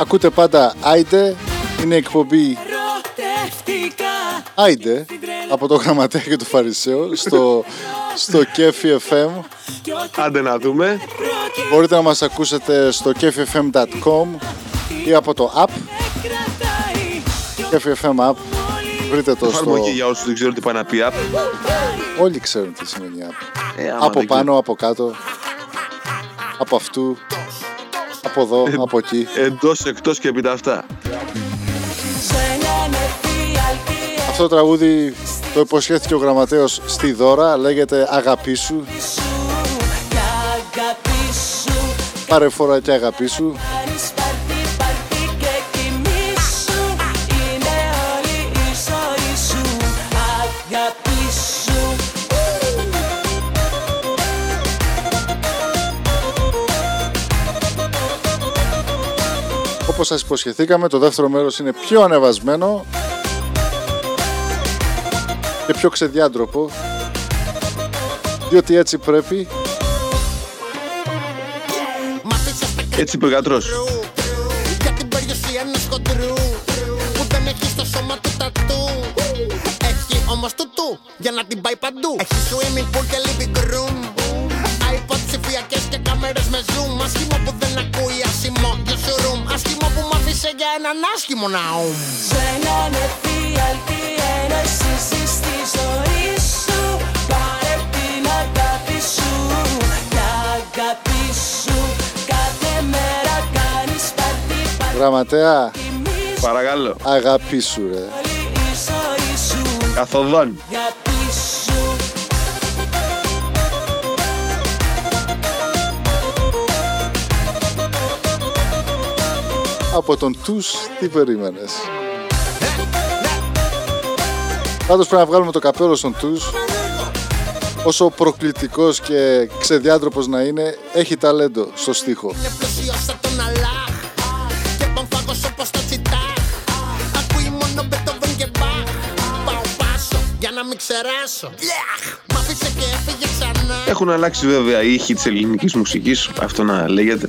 Ακούτε πάντα Άιντε, είναι εκπομπή Ερωτεύτηκα Άιντε από το Γραμματέα και το Φαρισαίο στο, στο Κέφι FM. Άντε να δούμε. Μπορείτε να μας ακούσετε στο kefifm.com ή από το app Κέφι FM app. Βρείτε το στο... Εφαρμογή για όσους δεν ξέρουν τι πάει να πει app. Όλοι ξέρουν τι σημαίνει app. Ε, άμα από δεν πάνω, από κάτω, από αυτού, από εδώ, από εκεί. Εντός, εκτός και επί τα αυτά. Αυτό το τραγούδι το υποσχέθηκε ο γραμματέος στη δώρα, λέγεται Αγαπή σου. Πάρε φορά και αγάπη σου. Όπως σας υποσχεθήκαμε, το δεύτερο μέρος είναι πιο ανεβασμένο και πιο ξεδιάντροπο διότι έτσι πρέπει. Έτσι είπε ο γιατρός. Για την περιουσία ενός χοντρού Που δεν έχει στο σώμα του τατού Έχει όμως του του για να την πάει παντού. Έχει swimming pool και living room που μ' άφησε για έναν άσχημο ναούμ Σε έναν εφιάλτη ένωση στη ζωή σου Πάρε την αγάπη σου Κι αγάπη σου Κάθε μέρα κάνεις πάρτι πάρτι Γραμματέα, Παρακαλώ. αγάπη σου ρε. η ζωή σου Καθοδόν. Αγάπη Από τον τους τι περίμενες; Πάντως πρέπει να βγάλουμε το καπέλο στον τους. Όσο προκλητικός και ξεδιάντροπος να είναι, έχει ταλέντο στο στίχο. Είναι πλούσιος σαν τον Αλάχ Και παμφάγος όπως το τσιτάχ Ακούει μόνο Μπετόβεν και Μπαχ Πάω πάσο για να μην ξεράσω Λιάχ Μ' άφησε και έφυγε ξανά Έχουν αλλάξει βέβαια οι ήχοι της ελληνικής μουσικής, αυτό να λέγεται.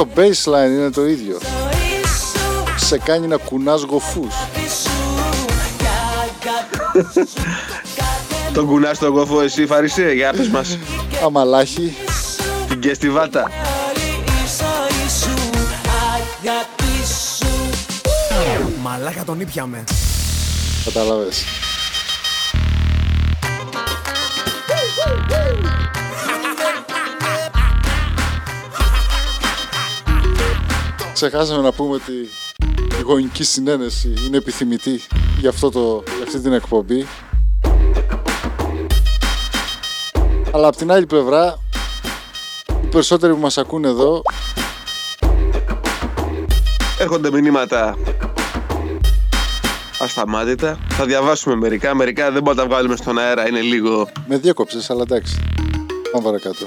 Το baseline είναι το ίδιο. Σε κάνει να κουνάς γοφούς. Τον κουνάς τον κόφο εσύ Φαρισέ, για πες μας. Αμαλάχη. Την κεστιβάτα. Μαλάκα τον ήπιαμε. Κατάλαβες. Ξεχάσαμε να πούμε ότι η γονική συνένεση είναι επιθυμητή για, αυτό το, για αυτή την εκπομπή. Αλλά από την άλλη πλευρά, οι περισσότεροι που μας ακούνε εδώ Έρχονται μηνύματα ασταμάτητα. Θα διαβάσουμε μερικά. Μερικά δεν μπορούμε να τα βγάλουμε στον αέρα. Είναι λίγο. με διέκοψες, αλλά εντάξει. Πάμε παρακάτω.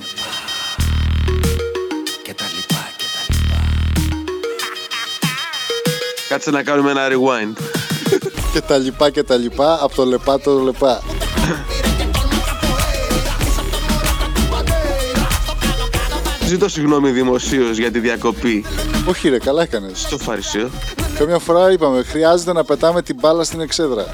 Κάτσε να κάνουμε ένα rewind. και τα λοιπά και τα λοιπά, από το λεπά το λεπά. Ζητώ συγγνώμη δημοσίως για τη διακοπή Όχι ρε, καλά έκανες. στο Φαρισαίο. Καμιά φορά είπαμε, χρειάζεται να πετάμε την μπάλα στην εξέδρα.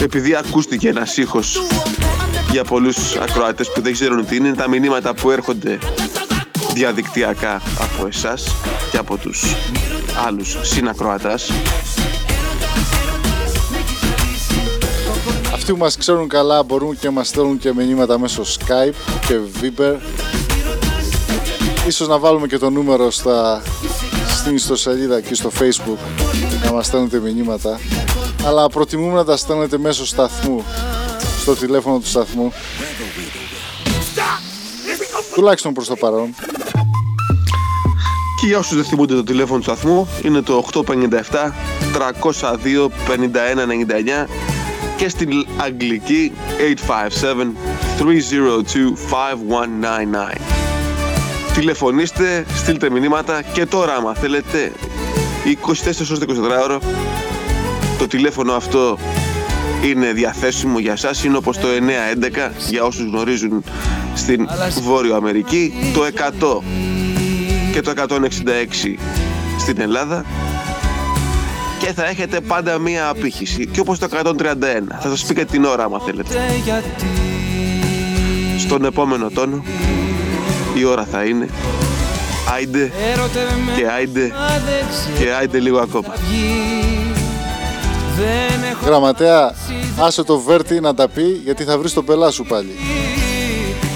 Επειδή ακούστηκε ένας ήχος για πολλούς ακροατές που δεν ξέρουν τι είναι, τα μηνύματα που έρχονται διαδικτυακά από εσάς και από τους άλλους συνακροατάς. Αυτοί που μας ξέρουν καλά μπορούν και μας στέλνουν και μηνύματα μέσω Skype και Viber. Ίσως να βάλουμε και το νούμερο στα, στην ιστοσελίδα και στο Facebook να μας στέλνετε μηνύματα. Αλλά προτιμούμε να τα στέλνετε μέσω σταθμού, στο τηλέφωνο του σταθμού. Τουλάχιστον προς το παρόν. Και για όσους δεν θυμούνται το τηλέφωνο του σταθμού, είναι το 857 302 5199 και στην αγγλική 857 302 5199. Τηλεφωνήστε, στείλτε μηνύματα και τώρα άμα θέλετε 24 ώρες 24 ώρα το τηλέφωνο αυτό είναι διαθέσιμο για σας. Είναι όπως το 911 για όσους γνωρίζουν στην Βόρειο Αμερική το 100 και το 166 στην Ελλάδα. Και θα έχετε πάντα μία απήχηση. Και όπως το 131 θα σας πει και την ώρα άμα θέλετε. Στον επόμενο τόνο η ώρα θα είναι. Άιντε και άιντε και άιντε λίγο ακόμα Γραμματέα, άσε το Βέρτι να τα πει γιατί θα βρεις τον πελά σου πάλι.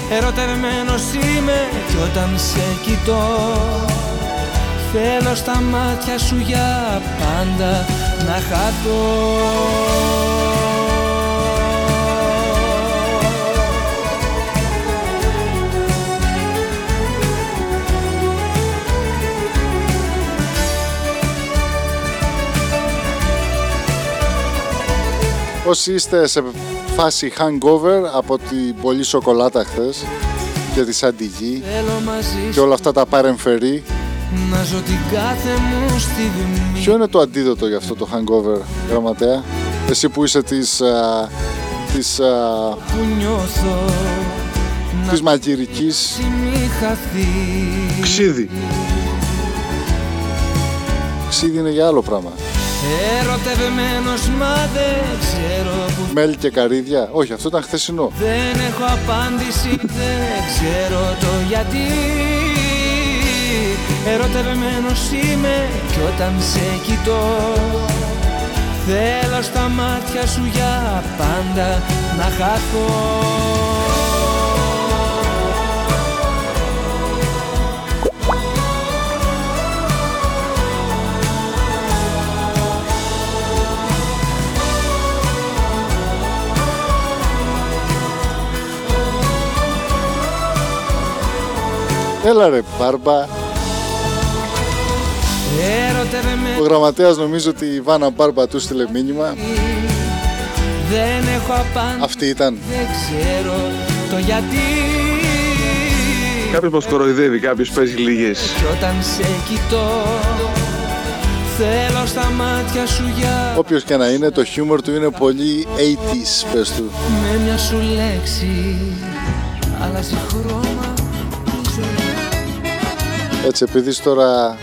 Ερωτευμένος είμαι κι όταν σε κοιτώ Θέλω στα μάτια σου για πάντα να χαθώ Όσοι είστε σε φάση hangover από την πολλή σοκολάτα χθες και τη σαντιγί Θέλω μαζί και όλα αυτά τα παρεμφερεί να ζω την κάθε μου στιγμή Ποιο είναι το αντίδοτο για αυτό το hangover, γραμματέα; Εσύ που είσαι της, α, της, α, που νιώθω της μαγειρικής. μη χαθεί. Ξίδι Ξίδι είναι για άλλο πράγμα Ερωτευμένος μα δεν ξέρω που Μέλι και καρύδια. Όχι, αυτό ήταν χθεσινό Δεν έχω απάντηση, δεν ξέρω το γιατί. Ερωτευμένος είμαι κι όταν σε κοιτώ. Θέλω στα μάτια σου για πάντα να χαθώ Έλα ρε Μπάρμπα. Ο γραμματέας νομίζω ότι η Βάνα Μπάρμπα του στείλε μήνυμα. Δεν έχω απάντηση Αυτή ήταν. Δεν ξέρω το γιατί Κάποιος μας κοροϊδεύει, κάποιος παίζει λίγες. Κι όταν σε κοιτώ Θέλω στα μάτια σου για Όποιος και να είναι, το χιούμορ του είναι πολύ 80s, πες του. Με μια σου λέξη Αλλάζει χρώμα Έτσι, επειδή τώρα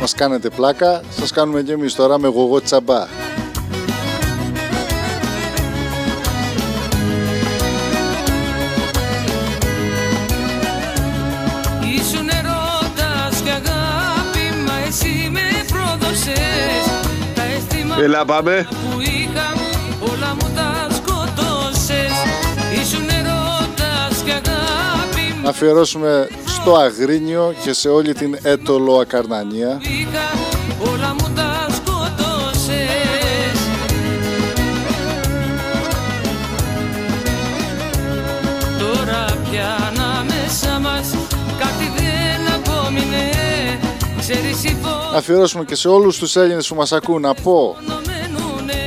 μας κάνετε πλάκα, σας κάνουμε και εμείς τώρα με γογό τσαμπά. Ήσουν ερώτας και αγάπη Μα εσύ με πρόδωσες Τα αισθήματα Έλα πάμε. που είχα Όλα μου τα σκοτώσες Ήσουν ερώτας και αγάπη Να αφιερώσουμε στο Αγρίνιο και σε όλη την έτολο Ακαρνανία. είχα Όλα μου τα σκοτώσες Τώρα πια ανάμεσα μας Κάτι δεν απόμεινε. Ξέρεις η φω- Να αφιερώσουμε και σε όλους τους Έλληνες που μας ακούν από...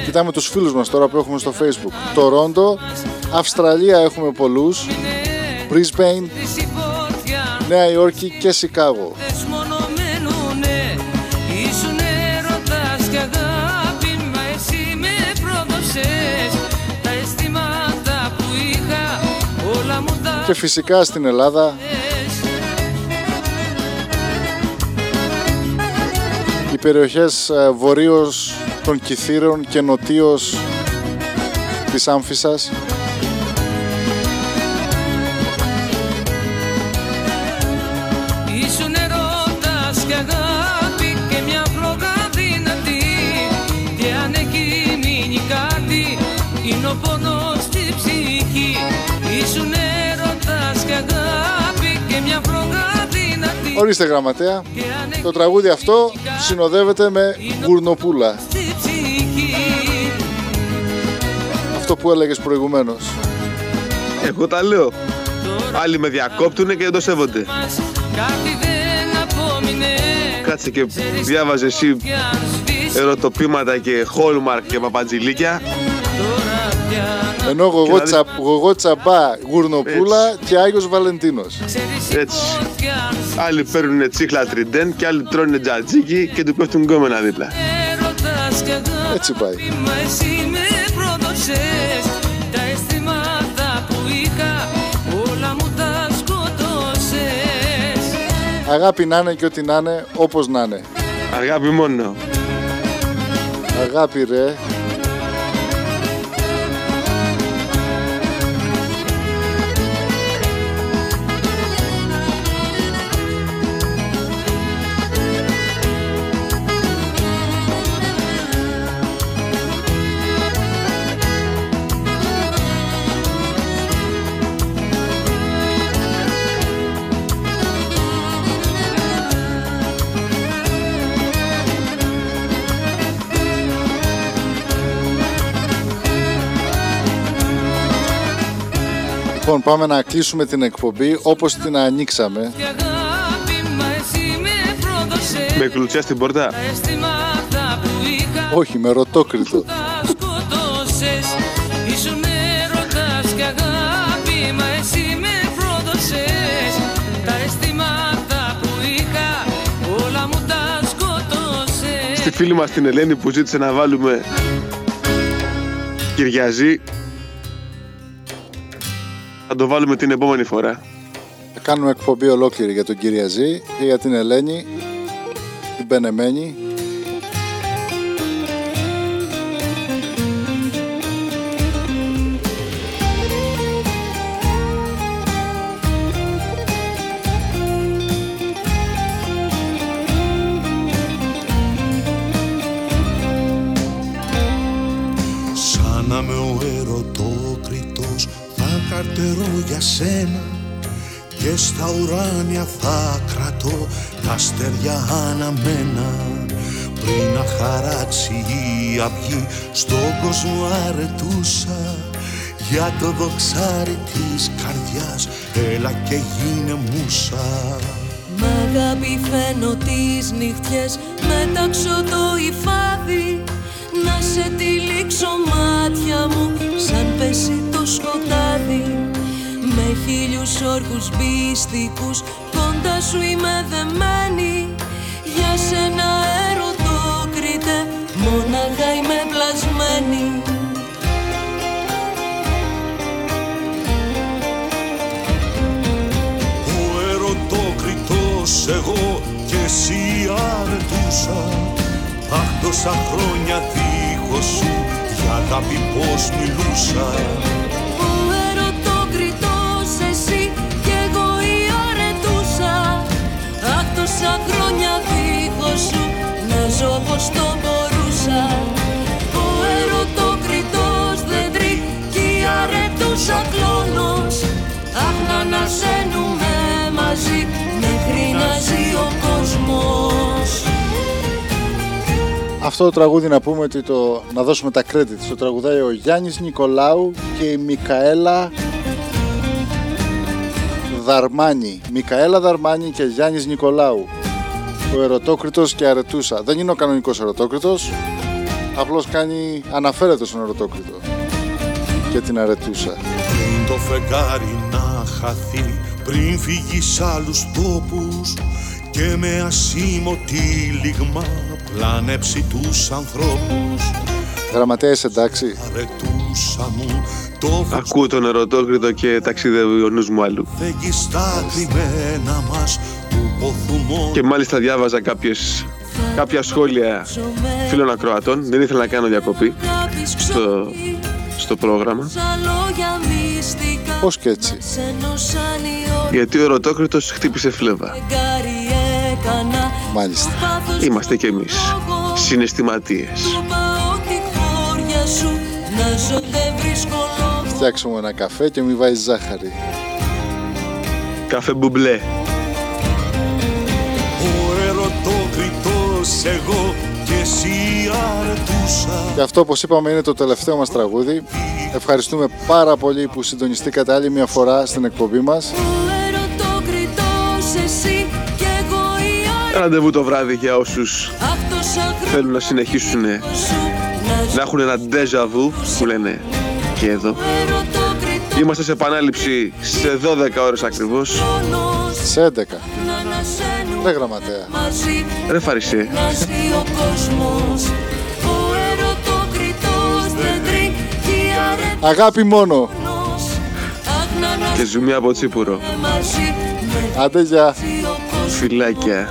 Κοιτάμε τους φίλους μας τώρα που έχουμε στο facebook. Τορόντο, Αυστραλία έχουμε πολλούς, Brisbane, Νέα Υόρκη και Σικάγο. δεσμονωμένουνε Ήσουν έρωτας και αγάπη Μα εσύ με πρόδωσες. Τα αισθήματα που είχα Όλα μου τα Και φυσικά στην Ελλάδα. οι περιοχές ε, βορείως των Κιθήρων και νοτίως της Άμφισσας Ορίστε γραμματέα, το τραγούδι αυτό συνοδεύεται με γουρνοπούλα. στη ψυχή Αυτό που έλεγες προηγουμένως. Εγώ τα λέω. Άλλοι με διακόπτουνε και δεν το σέβονται. Κάτι δεν απόμεινε Κάτσε και διάβαζε εσύ ερωτοπήματα και χόλμαρκ και παπατζηλίκια. Ενώ γογό, να δεις- τσα, γογό τσαμπά, γουρνοπούλα και Άγιος Βαλεντίνος. Έτσι. Άλλοι παίρνουν τσίχλα τριντέν και άλλοι τρώνε τζατζίκι και του πέφτουν γκόμενα δίπλα. Έρωτας και αγάπη Έτσι πάει. Μα εσύ με πρόδωσες Τα αισθήματα που είχα Όλα μου τα σκοτώσες Αγάπη να είναι και ό,τι να είναι, όπως να είναι. Αγάπη μόνο. Αγάπη ρε. Λοιπόν, πάμε να κλείσουμε την εκπομπή όπως την ανοίξαμε. Και αγάπη μα εσύ με πρόδωσες Με κλουτσιά στην πόρτα. Τα αισθήματα που είχα Όχι, με ρωτόκριτο. τα σκοτώσες Ήσουν έρωτας και αγάπη Μα εσύ με πρόδωσες Τα αισθήματα που είχα Όλα μου τα σκοτώσες Στη φίλη μας την Ελένη που ζήτησε να βάλουμε Κυριαζή. Θα το βάλουμε την επόμενη φορά. Θα κάνουμε εκπομπή ολόκληρη για τον Κυριαζή και για την Ελένη, την Πενεμένη. Χαράξει η αυγή στον κόσμο αρετούσα για το δοξάρι της καρδιάς. Έλα και γίνε μουσα. Μ' αγάπη φαίνω τις νύχτιες μεταξώ το υφάδι. Να σε τυλίξω μάτια μου σαν πέσει το σκοτάδι. Με χίλιους όρκους μπιστικούς κοντά σου είμαι δεμένη. Για σένα ερωτόκριτε μόναχα είμαι πλασμένη. Ο ερωτόκριτος εγώ και εσύ αρετούσα Αχ τόσα χρόνια δίχως σου για αγάπη πως μιλούσα. Ο ερωτόκριτος εσύ κι εγώ η αρετούσα Αχ τόσα χρόνια δίχως σου να ζω πως το αρετούσα κλόνος Αχ να ανασένουμε μαζί μέχρι να ζει ο κόσμος Αυτό το τραγούδι να πούμε ότι το, να δώσουμε τα credits. Το τραγουδάει ο Γιάννης Νικολάου και η Μικαέλα Δαρμάνη. Μικαέλα Δαρμάνη και Γιάννης Νικολάου. Ο ερωτόκριτος και αρετούσα. Δεν είναι ο κανονικός ερωτόκριτος. Απλώς κάνει, αναφέρεται στον ερωτόκριτο. Και την αρετούσα. Πριν το φεγγάρι να χαθεί πριν φύγει σ' άλλους τόπους και με ασήμο τύλιγμα πλανέψει τους ανθρώπους Γραμματέας είσαι εντάξει. αρετούσα μου το Ακούω τον ερωτόκριτο και ταξιδεύει ο νους μου αλλού. φεγγει στα κρυμμένα μας του ποθουμού Και μάλιστα διάβαζα κάποιες, κάποια σχόλια φίλων ακροατών. Δεν ήθελα να κάνω διακοπή στο, στο πρόγραμμα. Σαν λόγια μυστικά Πώς και έτσι. σε ενώσαν οι ώρες Γιατί ο ερωτόκριτος χτύπησε φλέβα. Φεγγάρι έκανα Μάλιστα. πάθος Είμαστε κι εμείς συναισθηματίες. του πάω τη χώρια σου να ζω δεν βρίσκω λόγο Φτιάξουμε ένα καφέ και μην βάζεις ζάχαρη. Καφέ μπουμπλέ. ο ερωτόκριτος εγώ και εσύ αρετούσα Και αυτό όπως είπαμε είναι το τελευταίο μας τραγούδι. Ευχαριστούμε πάρα πολύ που συντονιστήκατε άλλη μια φορά στην εκπομπή μας. ερωτόκριτος εσύ κι εγώ η ώρα Ραντεβού το βράδυ για όσους αυτός αγρός θέλουν να συνεχίσουν σου να να έχουν ένα déjà vu που λένε και εδώ. Είμαστε σε επανάληψη σε 12 ώρες ακριβώς. ζώνος Σε 11. Να ανασένουμε Ρε γραμματέα. μαζί Ρε Φαρισέ, να ζει ο κόσμος ο ερωτόκριτος δεν τρίκει αρετός Αγάπη μόνο. αχ να και ζουμί από τσίπουρο. ανασένουμε μαζί Άντε για. ζει ο κόσμος Φιλάκια.